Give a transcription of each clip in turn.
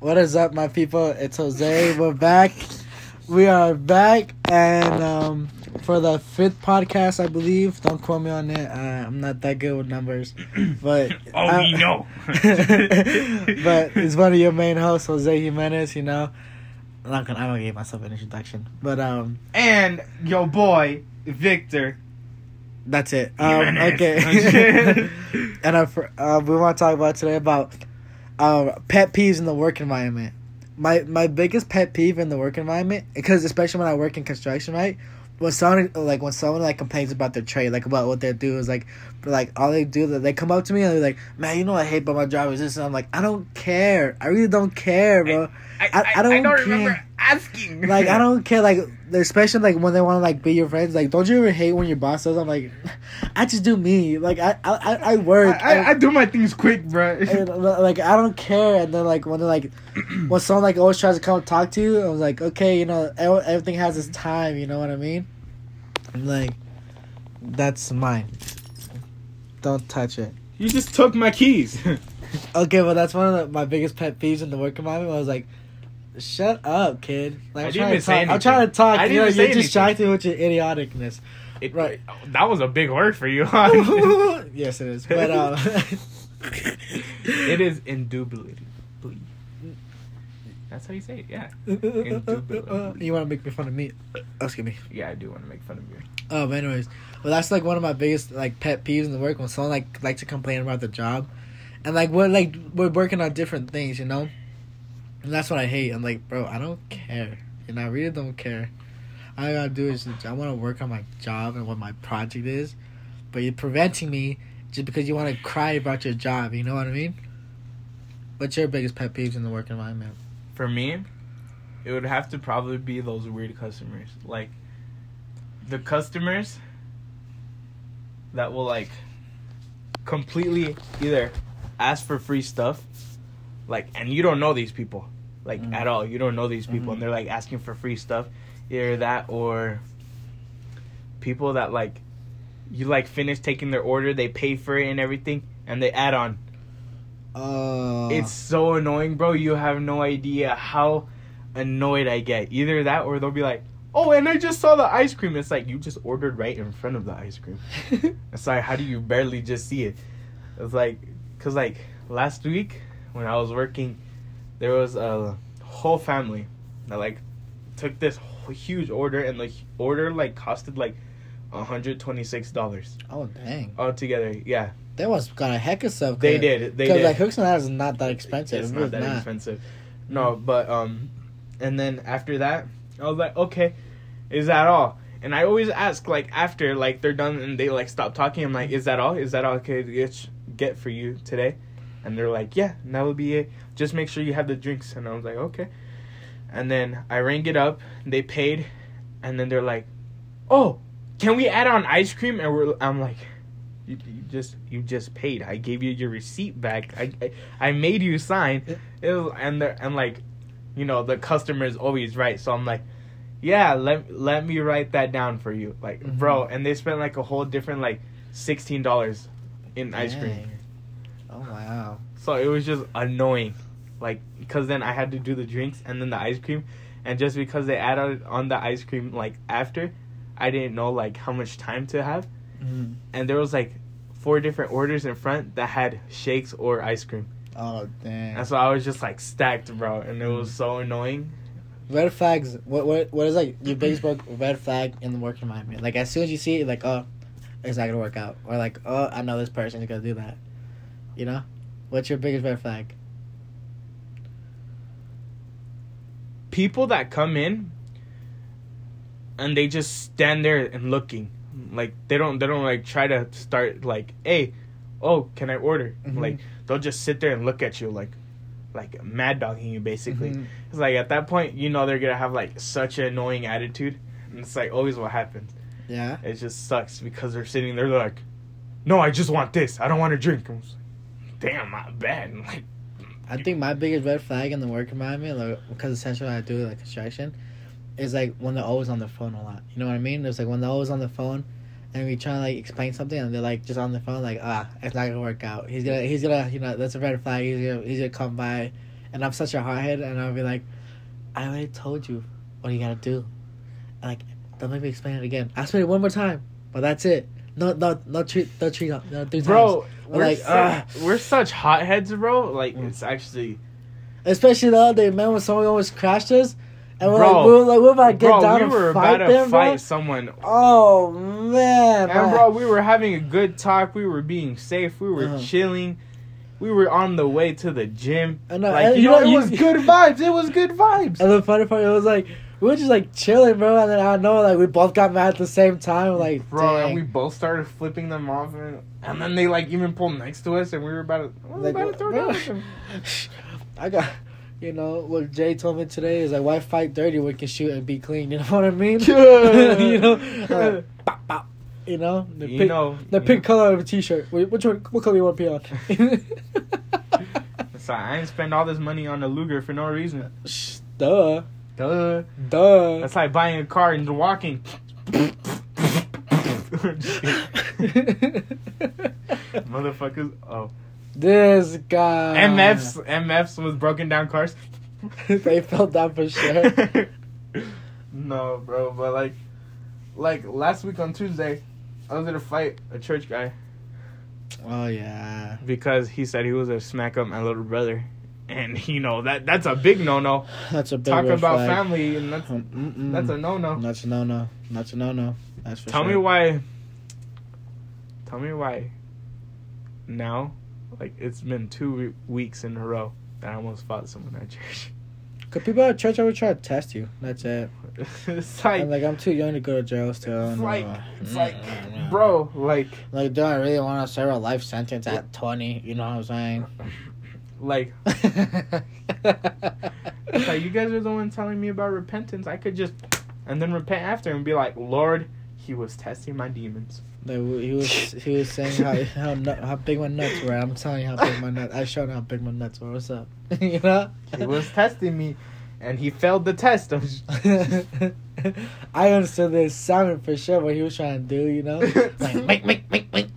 What is up, my people? It's Jose. We're back. We are back, and um, for the fifth podcast, I believe. Don't quote me on it. Uh, I'm not that good with numbers, but Oh, I- we know. but it's one of your main hosts, Jose Jimenez. You know, I'm not gonna. I'm gonna give myself an introduction, but um, and your boy Victor. that's it. Um, okay. and uh, uh, we want to talk about today about uh, pet peeves in the work environment. My my biggest pet peeve in the work environment, because especially when I work in construction, right? When someone like when someone like complains about their trade, like about what they do is like, like all they do, they come up to me and they're like, "Man, you know what I hate about my job is this," and I'm like, "I don't care. I really don't care, bro." I, I- I don't remember care. asking. like I don't care. Like especially like when they want to like be your friends. Like, don't you ever hate when your boss does? I'm like, I just do me. Like I I I, I work. I, I, I do my things quick, bro. and, like I don't care, and then like when they're like, when someone like always tries to come talk to you, I was like, okay, you know, everything has its time. You know what I mean? I'm like, that's mine. Don't touch it. you just took my keys. Okay, well that's one of the, my biggest pet peeves in the work environment. I was like, shut up, kid. Like I'm trying to talk. I'm trying to talk. I you know, even say you're anything. distracted with your idioticness. It- Right. That was a big word for you. yes, it is. But um, it is indubitably. That's how you say it. Yeah. Indubitably. you want to make me fun of me? Oh, excuse me. Yeah, I do want to make fun of you. Oh, but anyways, well, that's like one of my biggest like pet peeves in the work when someone like like to complain about the job, and like we're like we're working on different things, you know, and that's what I hate. I'm like, bro, I don't care, and I really don't care. All I gotta do is I want to work on my job and what my project is, but you're preventing me just because you want to cry about your job. You know what I mean? What's your biggest pet peeves in the work environment? For me, it would have to probably be those weird customers. Like the customers that will like completely either ask for free stuff, like and you don't know these people. Like Mhm. at all. You don't know these people Mhm. and they're like asking for free stuff. Either that or people that like you like finish taking their order, they pay for it and everything, and they add on Oh, it's so annoying, bro. You have no idea how annoyed I get. Either that or they'll be like, "Oh, and I just saw the ice cream." It's like you just ordered right in front of the ice cream. It's like how do you barely just see it? It's like cuz like last week when I was working there was a whole family that like took this huge order and the order like costed like $126 oh dang, All together. Yeah. That was got a heck of stuff. They did. They Because did. like hooks and ladders is not that expensive. It's It not that not. expensive. No, but um, and then after that, I was like, okay, is that all? And I always ask like after like they're done and they like stop talking. I'm like, is that all? Is that all okay to get get for you today? And they're like, yeah, and that will be it. Just make sure you have the drinks. And I was like, okay. And then I rang it up. They paid, and then they're like, oh, can we add on ice cream? And we're I'm like. You, you just you just paid. I gave you your receipt back. I I, I made you sign. It was, and the and like, you know, the customer is always right. So I'm like, yeah, let let me write that down for you, like, Mhm. bro. And they spent like a whole different like sixteen dollars in ice cream. Oh wow. So it was just annoying, like, because then I had to do the drinks and then the ice cream, and just because they added on the ice cream like after, I didn't know like how much time to have, Mm. and there was like four different orders in front that had shakes or ice cream. Oh dang. And so I was just like stacked, bro, and it was so annoying. red flags. What what what is like your biggest red flag in the work environment? Like as soon as you see it, like oh, it's not gonna work out, or like oh, I know this person is gonna do that. You know, what's your biggest red flag? People that come in and they just stand there and looking. Like they don't they don't like try to start like, "Hey, oh, can I order?" Mhm. Like they'll just sit there and look at you like like mad dogging you basically. Mhm. It's like at that point, you know they're to have like such an annoying attitude. And it's like always what happens. Yeah. It just sucks because they're sitting there like, "No, I just want this. I don't want to drink." Like, Damn, not bad. Like I think my biggest red flag in the work environment, like, because essentially what I do like construction, is like when they're always on the phone a lot. You know what I mean? It's like when they're always on the phone, and we try to like explain something, and they're like just on the phone, like ah, it's not gonna work out. He's gonna, he's gonna, you know, that's a red flag. He's gonna, he's gonna come by, and I'm such a hothead, and I'll be like, I already told you what you gotta do. And like, don't make me explain it again. I'll explain it one more time, but that's it. No, no, no, treat, no, treat, no, three bro, times. we're, like, su- ah. we're such hotheads, bro. Like Mm. it's actually, Especially the other day, man, when someone almost crashed us, and we're Bro. like, we were like, we're about to get bro. down We and were fight about to them, fight bro. someone, Oh man, and bro, we were having a good talk. We were being safe. We were Uh-huh. chilling. We were on the way to the gym. I know, Like and you you know, know, it was good vibes. It was good vibes. And the funny part, it was like we were just like chilling, bro. And then I know like we both got mad at the same time. Like, Bro, dang. and we both started flipping them off, and, and then they like even pulled next to us, and we were about to, we were Like, about to throw bro. down them. I got, you know, what Jay told me today is like, why fight dirty when you can shoot and be clean? You know what I mean? you know, like, bop, bop, you know, the You pink, know, the pink color of a t-shirt. Which one? What color you want to be on? So I ain't spend all this money on a Luger for no reason. Duh, Duh. duh. That's like buying a car and walking. Motherfuckers. Oh. this guy. MFs. MFs was broken down cars. they felt that for sure. no, bro, but like, like last week on Tuesday, I was gonna fight a church guy Oh yeah. because he said he was gonna smack up my little brother, and you know that that's a big no no. That's a big no Talk red about flag. family, and that's mm-mm. that's a no no. That's a no no. That's a no no. That's for Tell sure. me why. Tell me why. Now, like it's been two we- weeks in a row that I almost fought someone at church. Cause people at church always try to test you. That's it. it's like, I'm like, I'm too young to go to jail still. Uh, it's no. like, it's like, Mm-mm. bro, like, Like, do I really want to serve a life sentence at 20? You know what I'm saying? like, you guys are the one telling me about repentance. I could just, and then repent after and be like, Lord, He was testing my demons. Like, he was he was saying how how, nut, how big my nuts were. I'm telling you how big my nuts. I showed how big my nuts were. What's up? you know. He was testing me, and he failed the test. I understood the sounded for sure what he was trying to do. You know, like make make make make.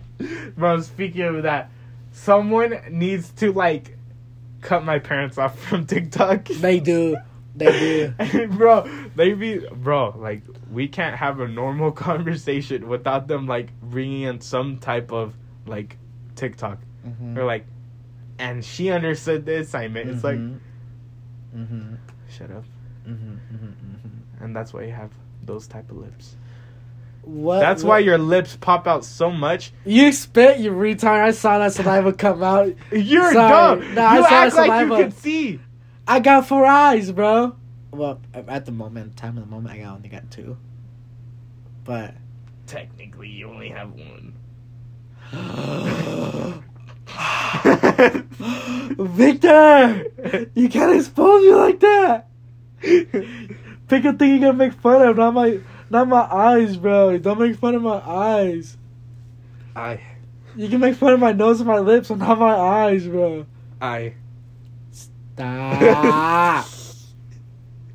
Bro, speaking of that, someone needs to like cut my parents off from TikTok. They do, they do. bro, they be bro, like we can't have a normal conversation without them like bringing in some type of like TikTok Mm-hmm. or like, and she understood the assignment. It's like, mm-hmm. shut up, Mm-hmm. Mm-hmm. and that's why you have those type of lips. What? That's what- why your lips pop out so much. You spit, you retard. I saw that saliva come out. You're Sorry. dumb. No, I you saw act the like you saliva. could see. I got four eyes, bro. Well, at the moment, time of the moment, I only got two. But Technically, you only have one. Victor, you can't expose me like that. Pick a thing you're gonna make fun of, not my, not my eyes, bro. Don't make fun of my eyes. I, You can make fun of my nose and my lips, but not my eyes, bro. I. Stop.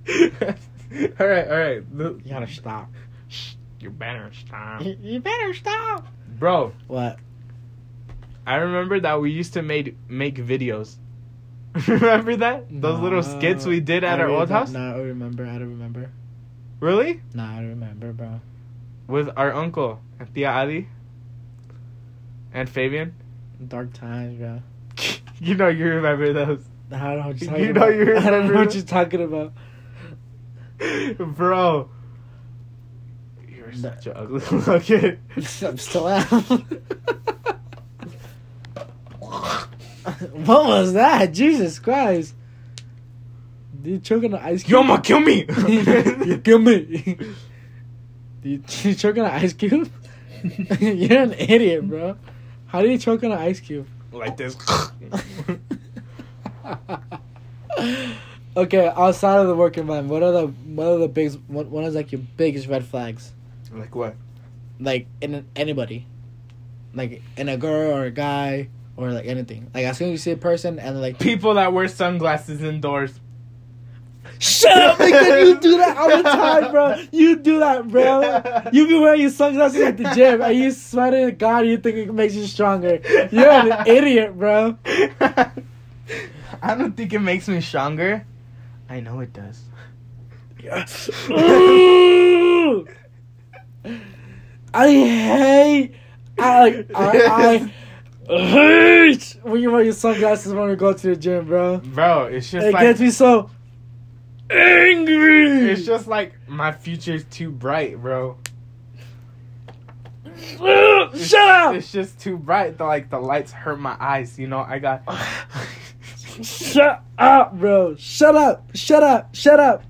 all right, all right. Look, you gotta stop. shh, You better stop, You, you better stop. bro. What? I remember that we used to make make videos. remember that those little skits we did at I our old house? No, I don't remember. I don't remember. Really? No, I remember, bro. With our uncle and Tia Ali and Fabian. Dark times, bro. you know you remember those, I don't know what you're You talking know about. you I don't know what you're talking about. bro. You're such an ugly kid. I'm still am. what was that? Jesus Christ. Did you choke on an ice cube? Yo, ma, kill me. you kill me. Did you choke on an ice cube? You're an idiot, bro. How do you choke on an ice cube? like this. okay, outside of the working man, what are the what are the big what what is like your biggest red flags? like what? Like in anybody, like in a girl or a guy or like anything. Like as soon as you see a person and like People that wear sunglasses indoors. Shut up, nigga, you do that all the time, bro. You do that, bro. You be wearing your sunglasses at the gym and you sweating to God you think it makes you stronger. You're an idiot, bro. I don't think it makes me stronger. I know it does. Yes. I hate. I like. I, I hate when you wear your sunglasses when you go to the gym, bro. Bro, it's just It like gets me so angry. it's just like my future's too bright, bro. Ugh, It's- Shut up! It's just too bright. The like the lights hurt my eyes. You know, I got. Shut up, bro. Shut up. Shut up. Shut up.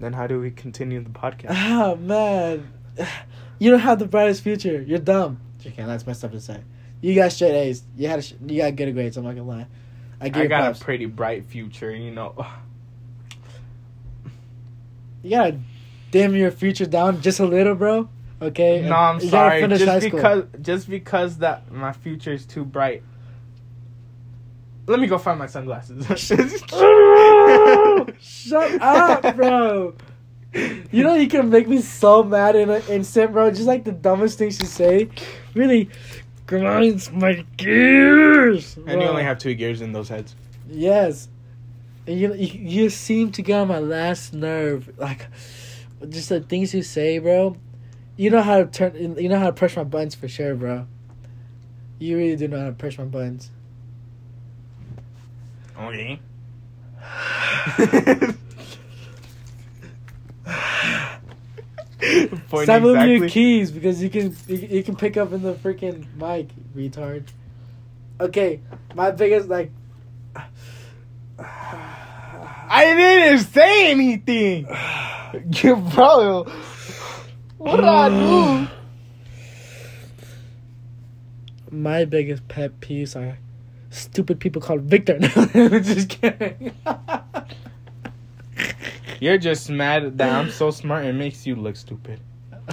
then how do we continue the podcast? Oh man, you don't have the brightest future. You're dumb. Okay, that's messed up to say. You got straight A's. You had a sh- you got good grades. I'm not gonna lie. I I got props. a pretty bright future. You know. you gotta dim your future down just a little, bro. Okay. No, I'm You sorry. Just because, just because that my future is too bright. Let me go find my sunglasses. Shut up, bro. You know you can make me so mad in an instant, bro. Just like the dumbest things you say, really grinds my gears. And you only have two gears in those heads. Yes. And you, you you seem to get on my last nerve. Like, just the things you say, bro. You know how to turn. You know how to push my buttons for sure, bro. You really do know how to push my buttons. Okay. Point Stop moving your keys because you can you, you can pick up in the freaking mic, retard. Okay, my biggest like. I didn't say anything. You bro. What did I do? My biggest pet peeves are stupid people called Victor. No, just kidding. You're just mad that I'm so smart and it makes you look stupid.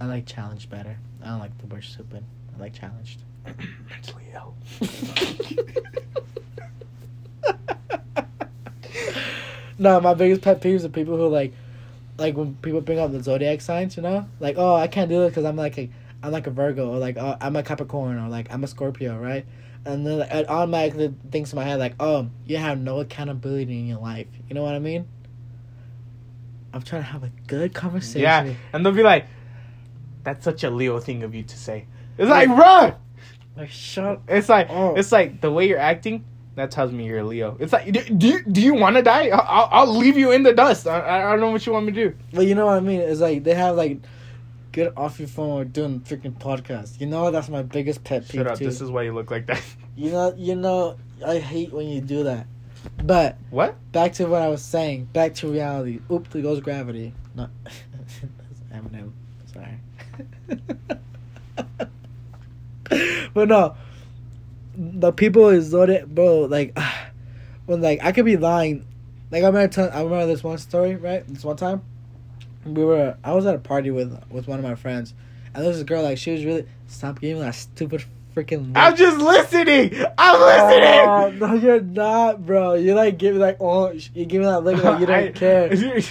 I like challenged better. I don't like the word stupid. I like challenged. Mentally ill. no, my biggest pet peeves are people who like, like when people bring up the zodiac signs. You know, like oh I can't do this because I'm like a I'm like a Virgo or like oh I'm a Capricorn or like I'm a Scorpio, right? And then it automatically thinks in my head like oh you have no accountability in your life. You know what I mean? I'm trying to have a good conversation. Yeah, and they'll be like, "That's such a Leo thing of you to say." It's like, run. Like shut. It's like, Oh. it's like the way you're acting. That tells me you're a Leo. It's like, do, do you do you want to die? I'll, I'll, leave you in the dust. I, I don't know what you want me to do. But you know what I mean? It's like they have like get off your phone or doing freaking podcast. You know that's my biggest pet peeve Shut up. too. This is why you look like that. You know, you know, I hate when you do that. But What? back to what I was saying. Back to reality. Oop, there goes gravity. No, that's Eminem. Sorry. but no, the people is zodiac, bro. Like, when like I could be lying. Like I remember, I remember this one story. Right, this one time, we were. I was at a party with with one of my friends, and there was a girl. Like she was really stop giving that stupid freaking. look. I'm just listening. I'm listening. Oh, no, you're not, bro. You like give me like oh, you give me that look like you don't I- care.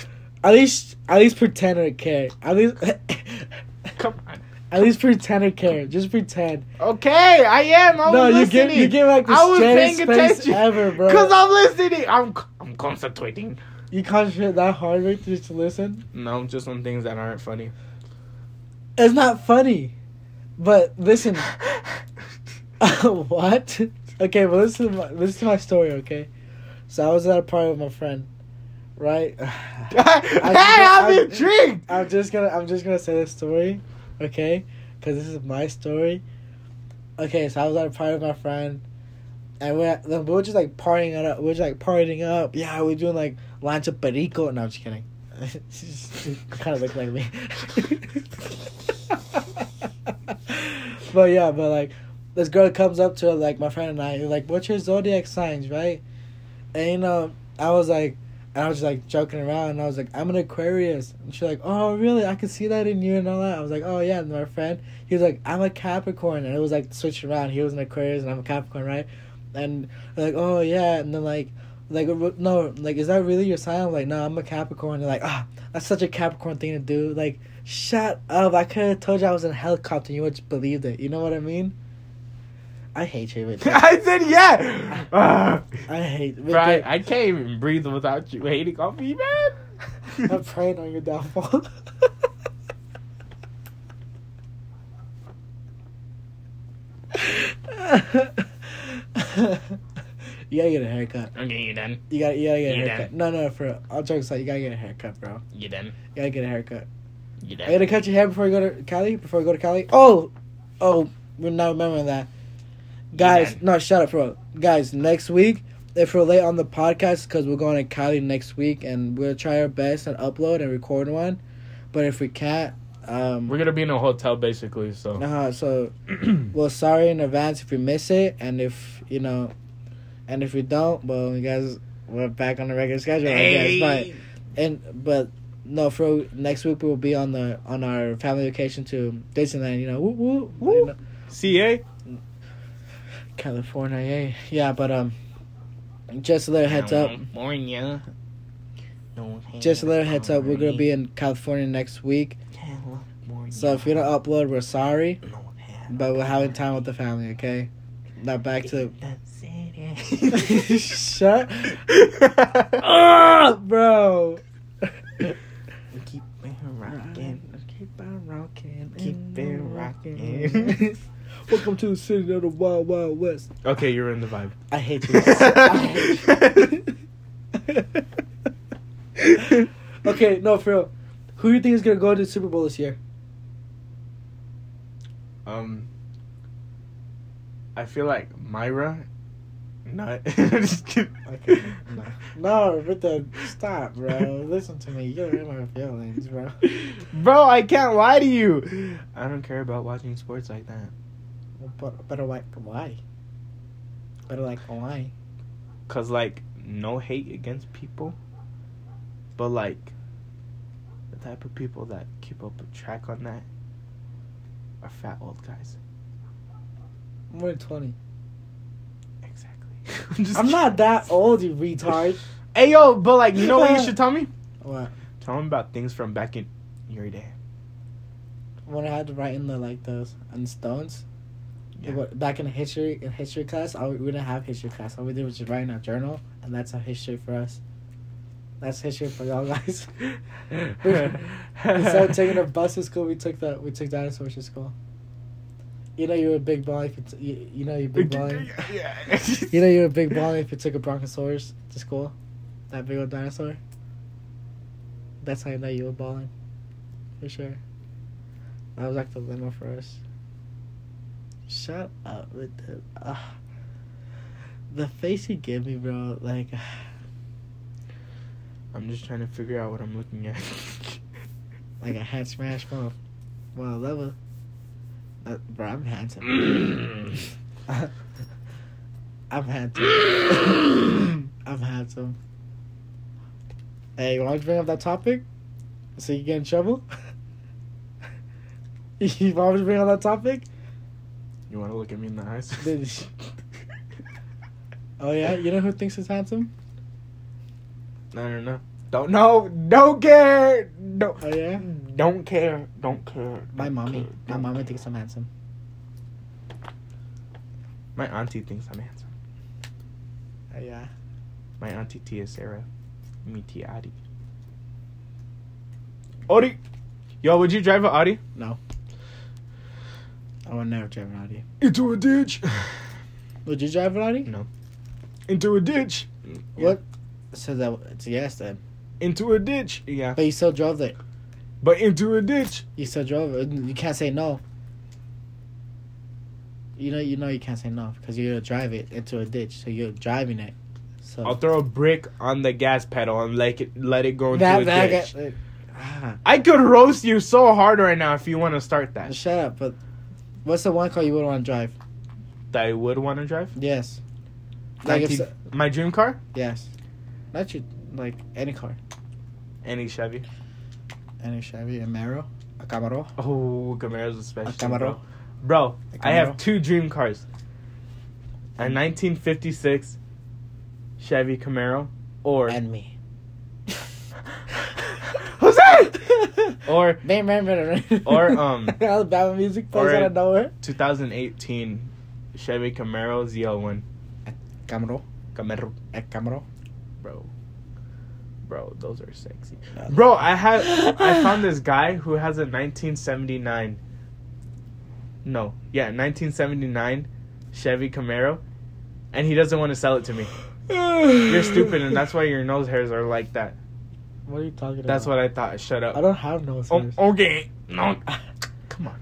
At least, at least pretend to care. At least, Come on. At least pretend to care. Just pretend. Okay, I am. I was no, you listening. give you give like the I was straightest paying face attention. ever, bro. Cause I'm listening. I'm I'm concentrating. you concentrate that hard right just to listen. No, just on things that aren't funny. It's not funny, but listen. what? Okay, but listen to my, listen to my story, okay? So I was at a party with my friend, right? hey, I- I'm intrigued. I'm just gonna I'm just gonna say this story, okay? Because this is my story. Okay, so I was at a party with my friend, and we we were just like partying it up. We were just like partying up. Yeah, we are doing like lancha perico. No, I'm just kidding. She kind of look like me. but yeah, but like this girl comes up to like my friend and I, like, "What's your zodiac signs?" Right? And you know, I was like. And I was just like joking around, and I was like, "I'm an Aquarius," and she's like, "Oh, really? I can see that in you and all that." I was like, "Oh yeah." And my friend, he was like, "I'm a Capricorn," and it was like switched around. He was an Aquarius, and I'm a Capricorn, right? And like, "Oh yeah," and then like, like no, like, is that really your sign? I'm like, "No, I'm a Capricorn." They're like, "Ah, that's such a Capricorn thing to do." Like, shut up! I could have told you I was in a helicopter, you would just believed it. You know what I mean? I hate you. With I said yeah. Ah. I hate. With Bro, I, I can't even breathe without you hating on me, man. I'm praying on your downfall. you gotta get a haircut. okay, you done? You gotta, you gotta get a You haircut. No, no, for all jokes aside, you gotta get a haircut, bro. You done? You gotta get a haircut. You Are you gonna cut your hair before you go to Cali? Before we go to Cali? Oh, oh, we're not remembering that. Guys, no, shut up, bro. Guys, next week, if we're late on the podcast, because we're going to Cali next week, and we'll try our best and upload and record one. But if we can't, um, We're gonna be in a hotel basically, so. uh, so well, sorry in advance if we miss it, and if you know, and if we don't, well, you guys, we're back on the regular schedule. I guess, but and but no, for next week we will be on the on our family vacation to Disneyland. You know, woo woo, Woo. you know, CA. California. Yeah, yeah, but um, just a little heads up. California. Just a little heads up. We're gonna be in California next week. So if we don't upload, we're sorry, but we're having time with the family. Okay. Now back to shut up, bro. Keep rocking. Keep on rocking. Keep it rocking. Rocking. Welcome to the city of the wild, wild west. Okay, you're in the vibe. I hate you. I hate okay, no, for real. Who do you think is gonna go to the Super Bowl this year? Um, I feel like Myra. Not. Just kidding. Okay, no, no, but the stop, bro. Listen to me. You're in my feelings, bro. Bro, I can't lie to you. I don't care about watching sports like that. But better like why? Better like why? Cause like no hate against people, but like the type of people that keep up a track on that are fat old guys. More than twenty. Exactly. I'm, I'm not that old, you retard. Hey yo, but like you know what you should tell me? What? Tell me about things from back in your day. When I had to write in the like those on stones. Yeah. What- Back in history in history class, all, we didn't have history class. All we did was just write in our journal, and that's our history for us. That's history for y'all guys. Instead of taking a bus to school, we took the we took dinosaurs to school. You know you're a big boy if you, t- you, you know you're big boy. yeah. You know you're a big boy if you took a brontosaurus to school. That big old dinosaur. That's how you know you were balling. For sure. That was like the limo for us. Shut up with the uh, the face you give me, bro. Like I'm just trying to figure out what I'm looking at. like a head smash from well level. Uh, bro, I'm handsome. I'm handsome. I'm handsome. Hey, why don't you bring up that topic? So you get in trouble? you want to bring up that topic? You want to look at me in the eyes? Oh yeah, you know who thinks it's handsome? I don't know. Don't know. Don't care. Don't. Oh yeah, Don't care. Don't care. my don't mommy. care, My mommy care. thinks I'm handsome. My auntie thinks I'm handsome. Oh yeah. My auntie Tia Sarah. Me Tia Adi. Audi. Yo, would you drive an Audi? No. I would never drive an Audi. Into a ditch. Would you drive an Audi? No. Into a ditch. What? So that it's a yes then. Into a ditch. Yeah. But you still drove it. But into a ditch. You still drove it. You can't say no. You know, you know, you can't say no because you're gonna drive it into a ditch. So you're driving it. So I'll throw a brick on the gas pedal and like it, let it go into that a that ditch. guy- ah, I could roast you so hard right now if you want to start that. shut up. But what's the one car you would want to drive? That I would want to drive. Yes. Like 19 so- my dream car, yes, not you. Like any car, any Chevy. any Chevy, a Camaro, a Camaro. Oh, Camaro's a special. A Camaro. Bro, bro A I have two dream cars. A 1956 Chevy Camaro, or and me. Jose, or. Or, um, Alabama music plays out of nowhere. 2018 Chevy Camaro ZL1. Camaro. Camaro, A Camaro. bro. Bro, those are sexy. Bro, I had I found this guy who has a 1979. No, yeah, 1979 Chevy Camaro, and he doesn't want to sell it to me. You're stupid, and that's why your nose hairs are like that. What are you talking about? That's what I thought. Shut up. I don't have no Oh, okay. No. Come on.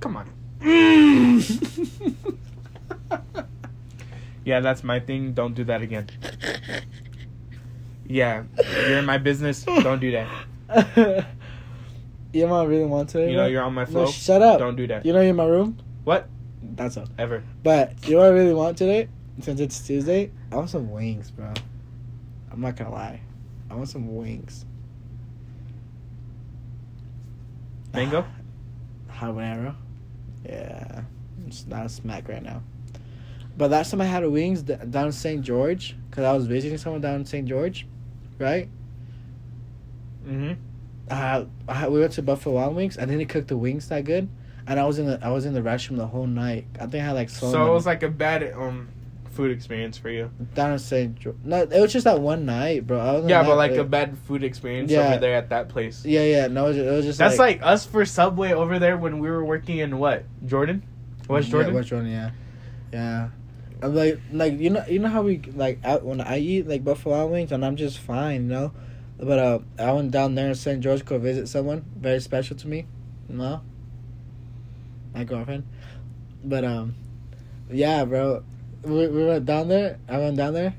Come on. Yeah, that's my thing. Don't do that again. Yeah, you're in my business. Don't do that. you know I really want to? You know you're on my floor. No, shut up. Don't do that. You know you're in my room. What? That's all. Ever. But you know what I really want today? Since it's Tuesday, I want some wings, bro. I'm not gonna lie. I want some wings. Mango? Habanero. Yeah, it's not a smack right now. But last time I had wings down in St. George, cause I was visiting someone down in St. George, right? Mm-hmm. Uh, I, we went to Buffalo Wild Wings. I didn't cook the wings that good, and I was in the I was in the restroom the whole night. I think I had like so. So, it was like a bad um food experience for you. down in St. George. No, it was just that one night, bro. Yeah, but like it- a bad food experience Yeah. over there at that place. Yeah, yeah. No, it was, it was just That's like, us for Subway over there when we were working in what? Jordan? West Jordan? Yeah, West Jordan. Yeah, yeah. I'm like, like you know, you know how we like out when I eat like Buffalo Wings and I'm just fine, you know. But uh, I went down there in St. George to go visit someone very special to me. You know, my girlfriend. But um, yeah, bro. We we went down there. I went down there,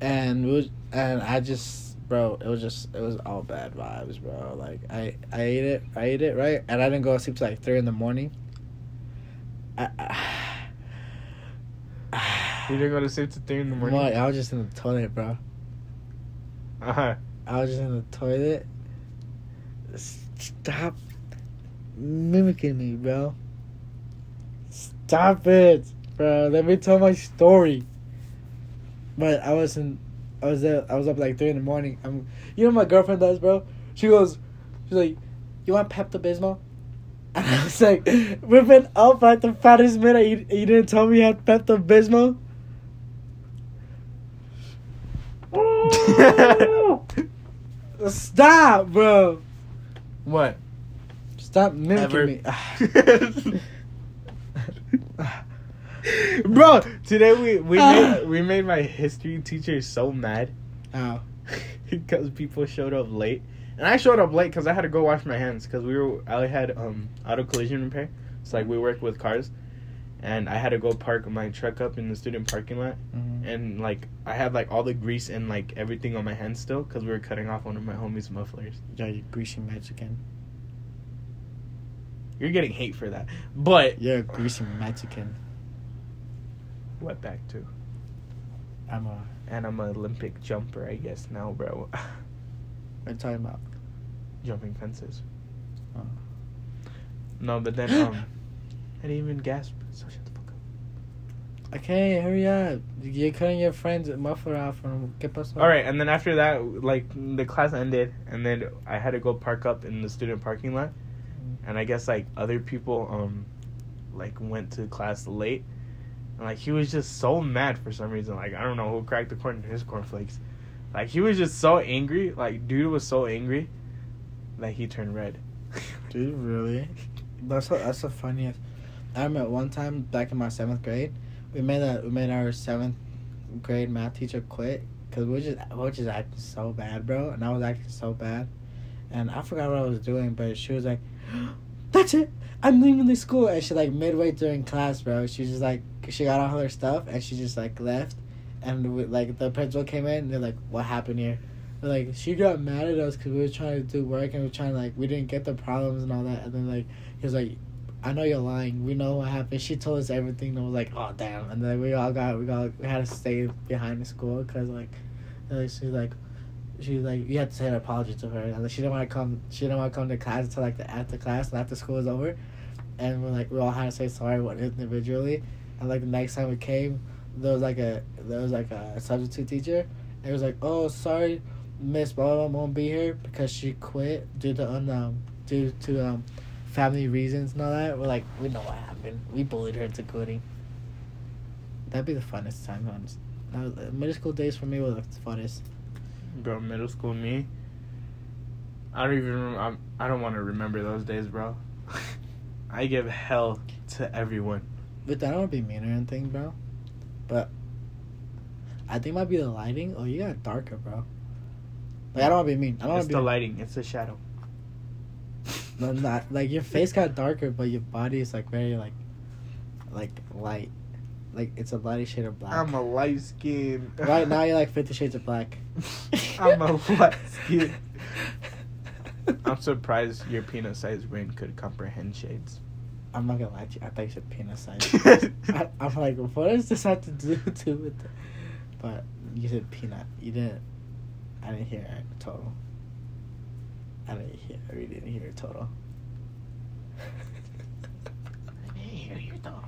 and we was, and I just bro, it was just it was all bad vibes, bro. Like I I ate it, I ate it right, and I didn't go to sleep till like three in the morning. I, I, You didn't go to sleep till 3 in the morning? What? I was just in the toilet, bro. Uh-huh. I was just in the toilet. Stop mimicking me, bro. Stop it, bro. Let me tell my story. But I was in, I was there. I was up like three in the morning. I'm, you know what my girlfriend does, bro. She goes, she's like, "You want Pepto Bismol?" And I was like, "We've been up like the fattest minute. You, you didn't tell me you had Pepto Bismol." Stop, bro. what? Stop mimicking Ever. me. Ah. Bro, today we we made, we made my history teacher so mad Ow. because people showed up late, and I showed up late because I had to go wash my hands because we were I had um auto collision repair. It's like we work with cars, and I had to go park my truck up in the student parking lot, Mhm. and like I had like all the grease and like everything on my hands still because we were cutting off one of my homies' mufflers. Yeah, you greasy Mexican. You're getting hate for that, but You're a greasy Mexican. Wet back too, I'm a. and I'm an Olympic jumper, I guess now, bro. What are you talking about? Jumping fences. Oh. No, but then um, I didn't even gasp. So shut the fuck up. Okay, hurry up. You're cutting your friend's muffler off And ¿Qué pasó? All right, and then after that, like the class ended, and then I had to go park up in the student parking lot, and I guess like other people um, like went to class late, and like he was just so mad for some reason. Like I don't know who cracked the corn in his cornflakes. Like he was just so angry. Like dude was so angry, that he turned red. Dude, really? That's the, that's the funniest. I remember one time back in my seventh grade, we made a we made our seventh grade math teacher quit because we just we were just acting so bad, bro, and I was acting so bad, and I forgot what I was doing, but she was like, "That's it, I'm leaving the school," and she like midway during class, bro, she was just like she got all her stuff and she just like left, and we, like the principal came in and they're like, "What happened here?" But, like she got mad at us because we were trying to do work and we were trying to like we didn't get the problems and all that. And then like he was like I know you're lying. We know what happened. She told us everything and was like oh damn. And then we all got we got we had to stay behind the school because like she's like she was like you had to say an apology to her. And like, she didn't want to come she didn't want to come to class until like the after class and after school was over. And we're like we all had to say sorry one individually and like the next time we came there was like a there was like a substitute teacher and it was like oh sorry Miss Blah won't be here because she quit due to um due to um family reasons and all that. We're like, we know what happened. We bullied her into quitting. That'd be the funnest time. Honest. Uh, middle school days for me were the funnest. Bro, middle school me. I don't even. Rem- I'm, I don't want to remember those days, bro. I give hell to everyone. But I don't want to be mean or anything, bro. But I think it might be the lighting. Oh, you got darker, bro. Like I don't want to be mean. I don't want It's the lighting. It's the shadow. no, not like your face got darker, but your body is like very like like light. Like it's a lighter shade of black. I'm a light skin. right now you're like Fifty Shades of Black. I'm a light skin. I'm surprised your peanut sized brain could comprehend shades. I'm not gonna lie to you. I thought you said penis size. I, I'm like, what does this have to do to with? The... But you said peanut. You didn't. I didn't hear it total. I didn't hear. I really didn't hear it total. I didn't hear you total.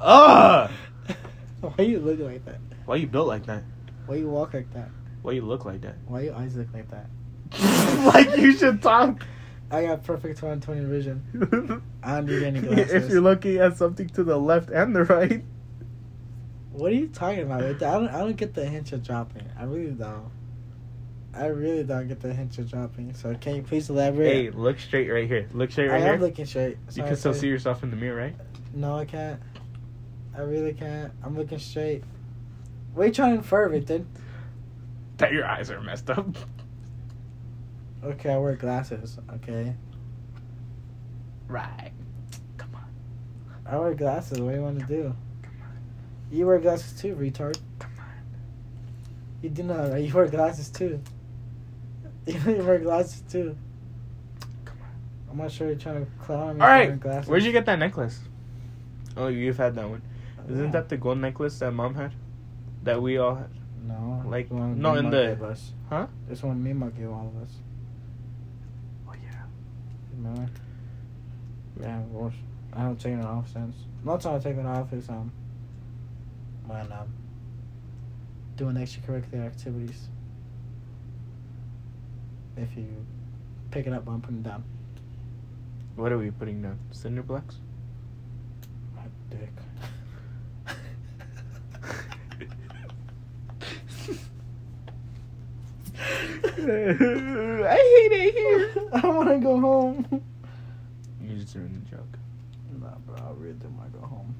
Ugh! Why you look like that? Why you built like that? Why you walk like that? Why you look like that? Why your eyes look like that? like you should talk. I got perfect 2020 vision. I don't need any glasses. if you're looking at something to the left and the right. What are you talking about? I don't. I don't get the hint you're dropping. I really don't. I really don't get the hint you're dropping. So can you please elaborate? Hey, look straight right here. Look straight right I here. I am looking straight. you can still see yourself in the mirror, right? No, I can't. I really can't. I'm looking straight. What are you trying to infer, Victor? That your eyes are messed up. Okay, I wear glasses. Okay, Right. Come on. I wear glasses. What do you want to do? Come on. You wear glasses too, retard. Come on. You do not, right? You wear glasses too. You wear glasses too. Come on. I'm not sure you're trying to clown me. All for Glasses. Where'd you get that necklace? Oh, you've had that one. Isn't Yeah. that the gold necklace that mom had? That we all had? No. like- no, in the- gave us. Huh? This one me Mark gave all of us. Oh, yeah. Remember? Of course. I haven't taken it off since. Not time I take it off is um when um doing extracurricular activities. If you pick it up while I'm putting it down. What are we putting down? Cinder blocks? My dick. I hate it here. I wanna go home. You just doing the joke. Nah, bro, I really do wanna go home.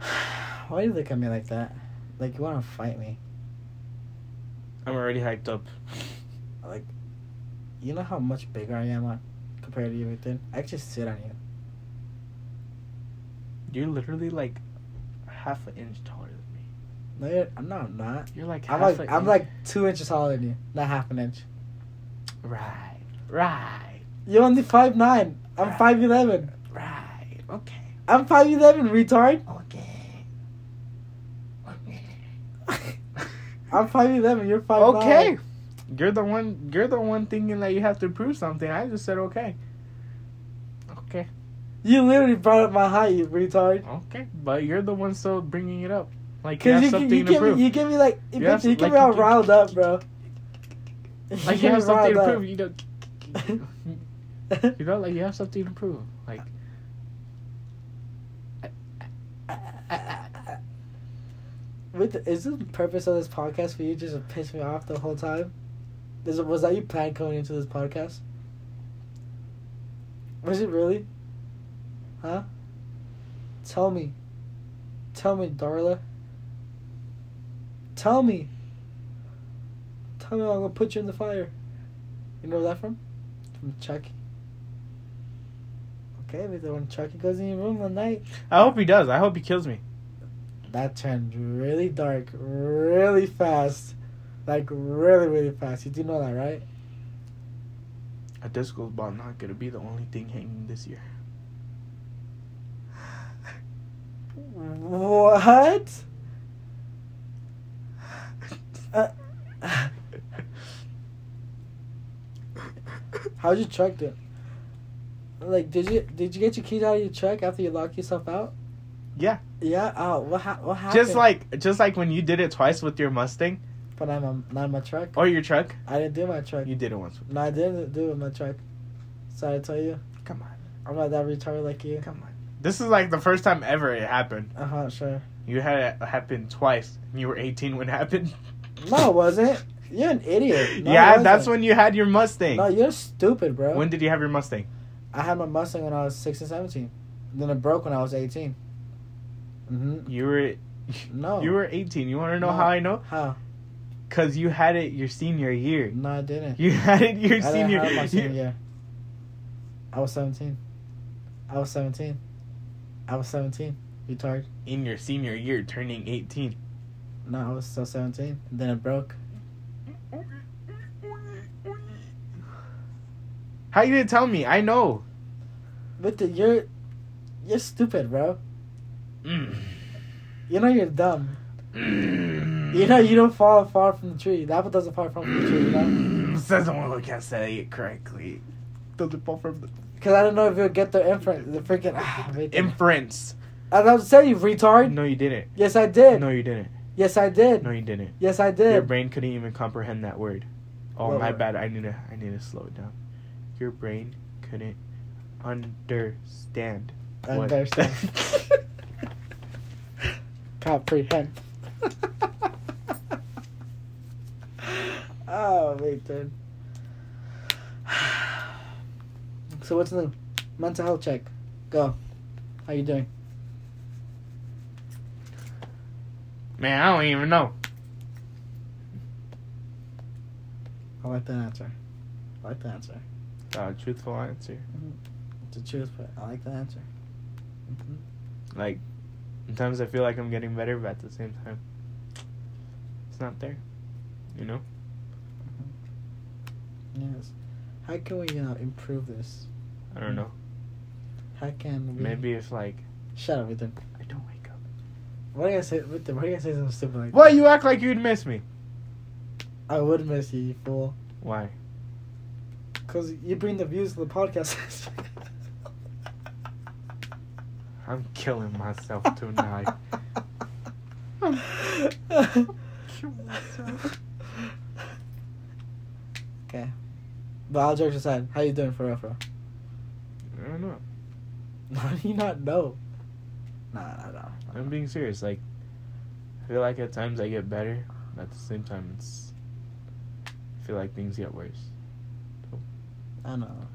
Why do you look at me like that? Like you wanna fight me? I'm already hyped up. Like, you know how much bigger I am on compared to you, Ethan? I just sit on you. You're literally like half an inch taller than me. No, I'm not. I'm not. You're like I'm like I'm like two inches taller than you, not half an inch. Right. Right. You're only five nine. I'm Right. five eleven. Right. Okay. I'm five eleven, retard. Okay. I'm five eleven. You're five Okay. You're the one you're the one thinking that you have to prove something. I just said okay. Okay. You literally brought up my height, you retard. Okay. But you're the one still bringing it up. Like you have you, something you, you to give prove. me you give me like you, You have you me all riled up, bro. like you have something to prove. You don't. you know like you have something to prove. Like Wait, the- is the purpose of this podcast for you just to piss me off the whole time? Is it, was that you plan going into this podcast? Was it really? Huh? Tell me. Tell me, Darla. Tell me. Tell me I'm gonna put you in the fire. You know that from? From Chucky. Okay, but when Chucky goes in your room one night, I hope he does. I hope he kills me. that turned really dark really fast. Like really, really fast. You do know that, right? A disco ball not gonna be the only thing hanging this year. What? Uh, how'd you check it? Like, did you did you get your keys out of your truck after you locked yourself out? Yeah. Yeah. Oh, what ha- what happened? Just like just like when you did it twice with your Mustang But I'm a, not in my truck. or your truck. I didn't do my truck. You did it once. No, I didn't do it in my truck. Sorry to tell you, Come on. I'm not that retarded like you. Come on. This is like the first time ever it happened. Uh huh. Sure. You had it happen twice. You were 18 when it happened. No, it wasn't. You're an idiot. No, yeah, that's when you had your Mustang. No, you're stupid, bro. when did you have your Mustang? I had my Mustang when I was 16, 17. Then it broke when I was 18. Mm-hmm. You were No. you were 18. You want to know No. how I know? How? Cuz you had it your senior year. No, I didn't. You had it your I didn't senior have my senior year. I was 17. I was 17. I was 17. You Retard. in your senior year turning 18. No, I was still 17. And then it broke. How you didn't tell me? I know. But the, you're, you're stupid, bro. Mm. You know you're dumb. Mm. You know you don't fall far from the tree. The apple doesn't fall far from the tree, you know? Mm. Says the one who can't say it correctly. Doesn't fall from the Because I don't know if you'll get the inference. The freaking. Ah, wait there. inference. I was about to say, you retard. No, you didn't. Yes, I did. No, you didn't. Yes, I did. No, you didn't. Yes, I did. Your brain couldn't even comprehend that word. Oh, What my word? bad. I need to. I need to slow it down. Your brain couldn't understand. Understand. Comprehend. oh, wait, dude. So what's new? Mental health check. Go. How you doing? Man, I don't even know. I like that answer. I like the answer. Uh, truthful answer. It's the truth, but I like the answer. Mhm. Like, sometimes I feel like I'm getting better, but at the same time, it's not there. You know? Yes. How can we uh, improve this? I don't know. How can we? Maybe if like Shut up, Ethan. I don't wake up. What are you say? What are you gonna say something stupid like? Why you act like you'd miss me? I would miss you, you fool. Why? Cause you bring the views to the podcast. I'm killing myself tonight. okay. But all jokes aside, how you doing for real, bro? I don't know. How do you not know? Nah, nah, nah. I'm being serious. Like, I feel like at times I get better, but at the same time, it's. I feel like things get worse. I know.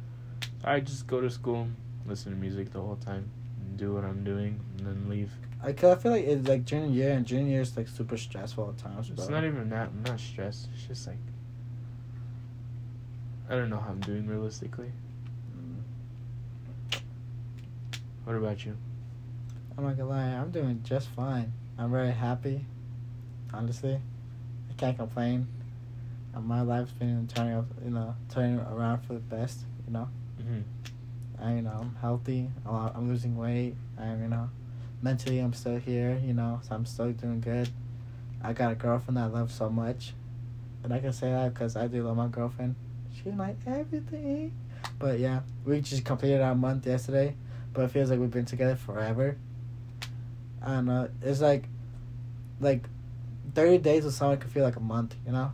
I just go to school, listen to music the whole time, and do what I'm doing, and then leave. I, cause I feel like it's like junior year, and junior year is like super stressful at times. It's not even that. I'm not stressed. It's just like. I don't know how I'm doing realistically. Mm. What about you? I'm not gonna lie, I'm doing just fine. I'm very happy. Honestly, I can't complain. My life's been turning, up, you know, turning around for the best. You know, Mm-hmm. I, you know, I'm healthy. I'm losing weight. I'm, you know, mentally I'm still here. You know, so I'm still doing good. I got a girlfriend that I love so much, and I can say that because I do love my girlfriend. She's like everything. But yeah, we just completed our month yesterday, but it feels like we've been together forever. I don't know. It's like, like, thirty days with someone could feel like a month. You know.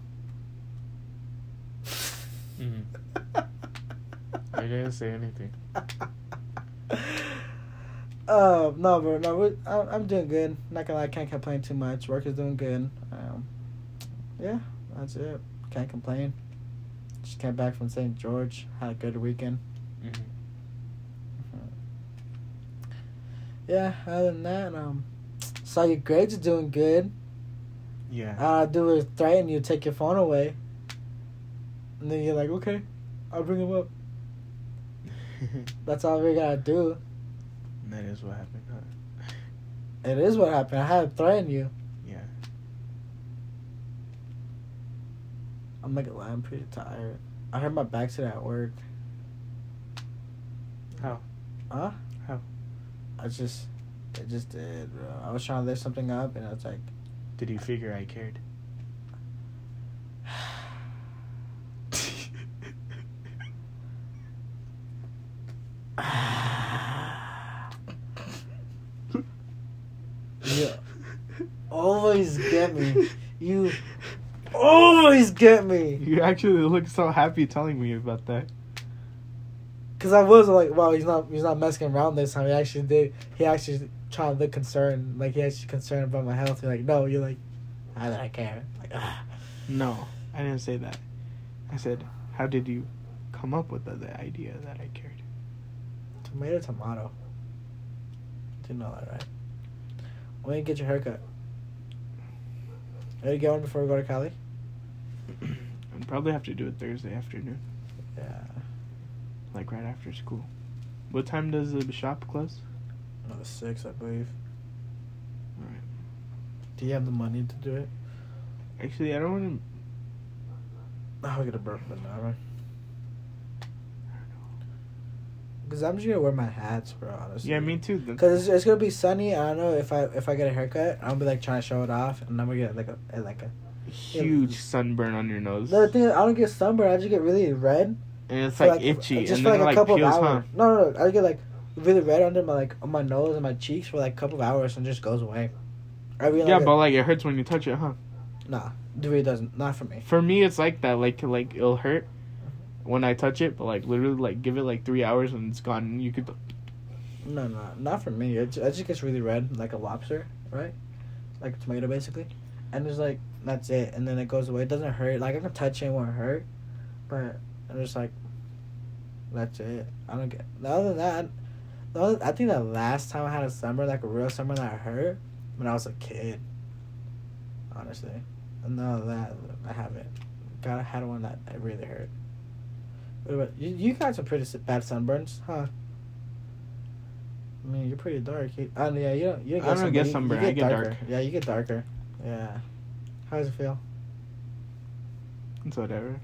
Mm-hmm. I didn't say anything. Uh, no, bro, no, we, I'm, I'm doing good. Not gonna lie, I can't complain too much. Work is doing good. Um, yeah, that's it. Can't complain. Just came back from St. George. Had a good weekend. Mm-hmm. Yeah, other than that, um, saw your grades are doing good. Yeah. All I do is threaten you, take your phone away. And then you're like, okay, I'll bring him up. That's all we gotta do. And that is what happened. Huh? It is what happened. I had to threaten you. Yeah. I'm lie, I'm pretty tired. I hurt my back today at work. How? Huh? How? I just, it just did, bro. I was trying to lift something up, and I was like, Did you figure I cared? you always get me. You always get me. You actually look so happy telling me about that. Cause I was like, wow, he's not he's not messing around this time. He actually did. He actually tried to look concerned, like he actually concerned about my health. You're like, no, you're like, how did I care? Like, ah. No, I didn't say that. I said, how did you come up with the, the idea that I cared? tomato, tomato. Didn't know that, right? When you get your haircut? Are you going before we go to Cali? I'd probably have to do it Thursday afternoon, Yeah, like right after school. What time does the shop close? another six, I believe. Alright. Do you have the money to do it? Actually, I don't want to. I'll get a burp but now, right? Cause I'm just gonna wear my hats, bro. to. Honestly. Yeah, me too. The- Cause it's, it's gonna be sunny. I don't know if I if I get a haircut, I'll be like trying to show it off, and I'm gonna get like a like a. huge sunburn on your nose, The thing is, I don't get sunburn. I just get really red. And it's for, like, itchy, just and for then like a like couple peels, of huh? hours. No, no, no. I get like really red under my like on my nose and my cheeks for like a couple of hours and just goes away. I Yeah, like but like it hurts when you touch it, huh? nah, it really doesn't. Not for me. For me, it's like that. Like like it'll hurt when I touch it, but like literally like give it like three hours and it's gone. And you could No, no, not for me. It, it just gets really red, like a lobster, right? Like a tomato, basically. And it's like that's it, and then it goes away. It doesn't hurt. Like I can touch it, it won't hurt, but I'm just like, that's it. I don't get. Other than that, the other, I think the last time I had a summer, like a real summer that hurt, when I was a kid. Honestly, and none of that I haven't. God, I had one that that really hurt. What about you? You got some pretty bad sunburns, huh? I mean, you're pretty dark. You, uh, yeah, you don't. You don't I don't sunburn, get sunburn, You I get get darker. dark. Yeah, you get darker. Yeah. How does it feel? it's whatever.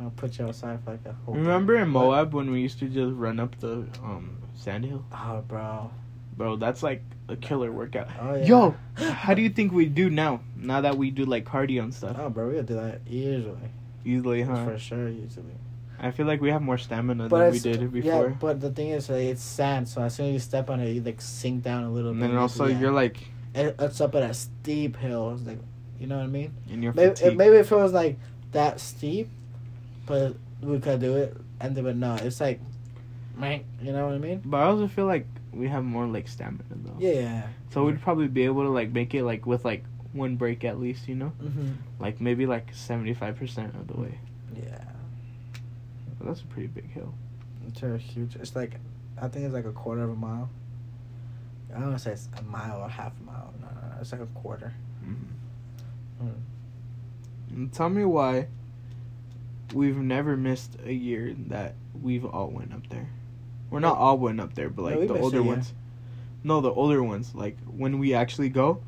I'll put you outside for like a whole. Remember in What? Moab when we used to just run up the um sand hill, Oh, bro. bro? That's like a killer workout. Oh yeah. Yo, how do you think we do now? Now that we do like cardio and stuff, Oh, bro, we do that easily. easily, huh? For sure, easily. I feel like we have more stamina But than we did Yeah, before. but the thing is, like, it's sand, so as soon as you step on it, you like sink down a little and bit. then also you're like It- it's up at a steep hill. It's like, you know what I mean? in your Maybe it, maybe if it was like that steep, but we could do it. And then, but no, it's like, man, you know what I mean? But I also feel like we have more like stamina though. Yeah. So we'd probably be able to like make it like with like one break at least, you know, Mm-hmm. like maybe like seventy five percent of the way. Yeah. But that's a pretty big hill. It's a huge. It's like, I think it's like a quarter of a mile. I don't want to say it's a mile or half a mile. No, no, no. It's like a quarter. Mm-hmm. Mm. Tell me why we've never missed a year that we've all went up there. We're not all went up there, but like we the missed a older ones. No, the older ones. Like when we actually go,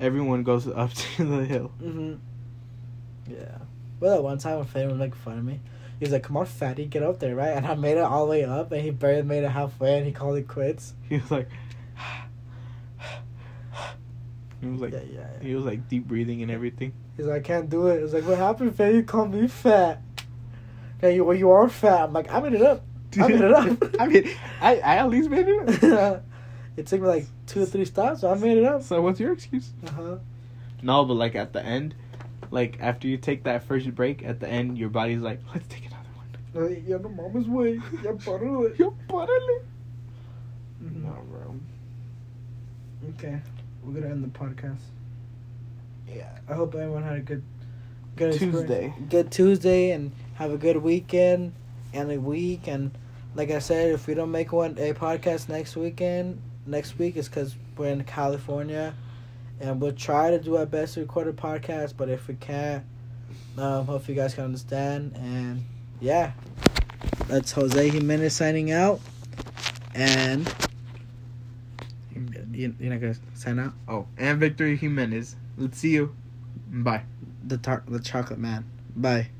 everyone goes up to the hill. Mm-hmm. Yeah. Well, that one time a fan was making fun of me. He was like, "Come on, fatty, get up there, right?" And I made it all the way up, and he barely made it halfway, and he called it quits. He was like, he was like, yeah, yeah, yeah. he was like deep breathing and everything. He's like, "I can't do it." I was like, "What happened, fatty? You called me fat." Okay, you well, you are fat. I'm like, I made it up. I made it up. I mean, I, I at least made it up. it took me like two or three stops, so I made it up. So what's your excuse? Uh huh. No, but like at the end, like after you take that first break, at the end your body's like, let's take another one. Yeah, the mama's way. Yeah, bottle it. Yo, párale. Mhm. No, bro. Okay, we're gonna end the podcast. Yeah, I hope everyone had a good, good. Tuesday. good Tuesday, and have a good weekend and a week. And like I said, if we don't make one a podcast next weekend, next week is because we're in California, and we'll try to do our best to record a podcast. But if we can't, um, hope you guys can understand. And yeah, that's Jose Jimenez signing out, and. You, you're not gonna sign out. Oh, and Victory Jimenez. Let's see you. Bye. The tar- the chocolate man. Bye.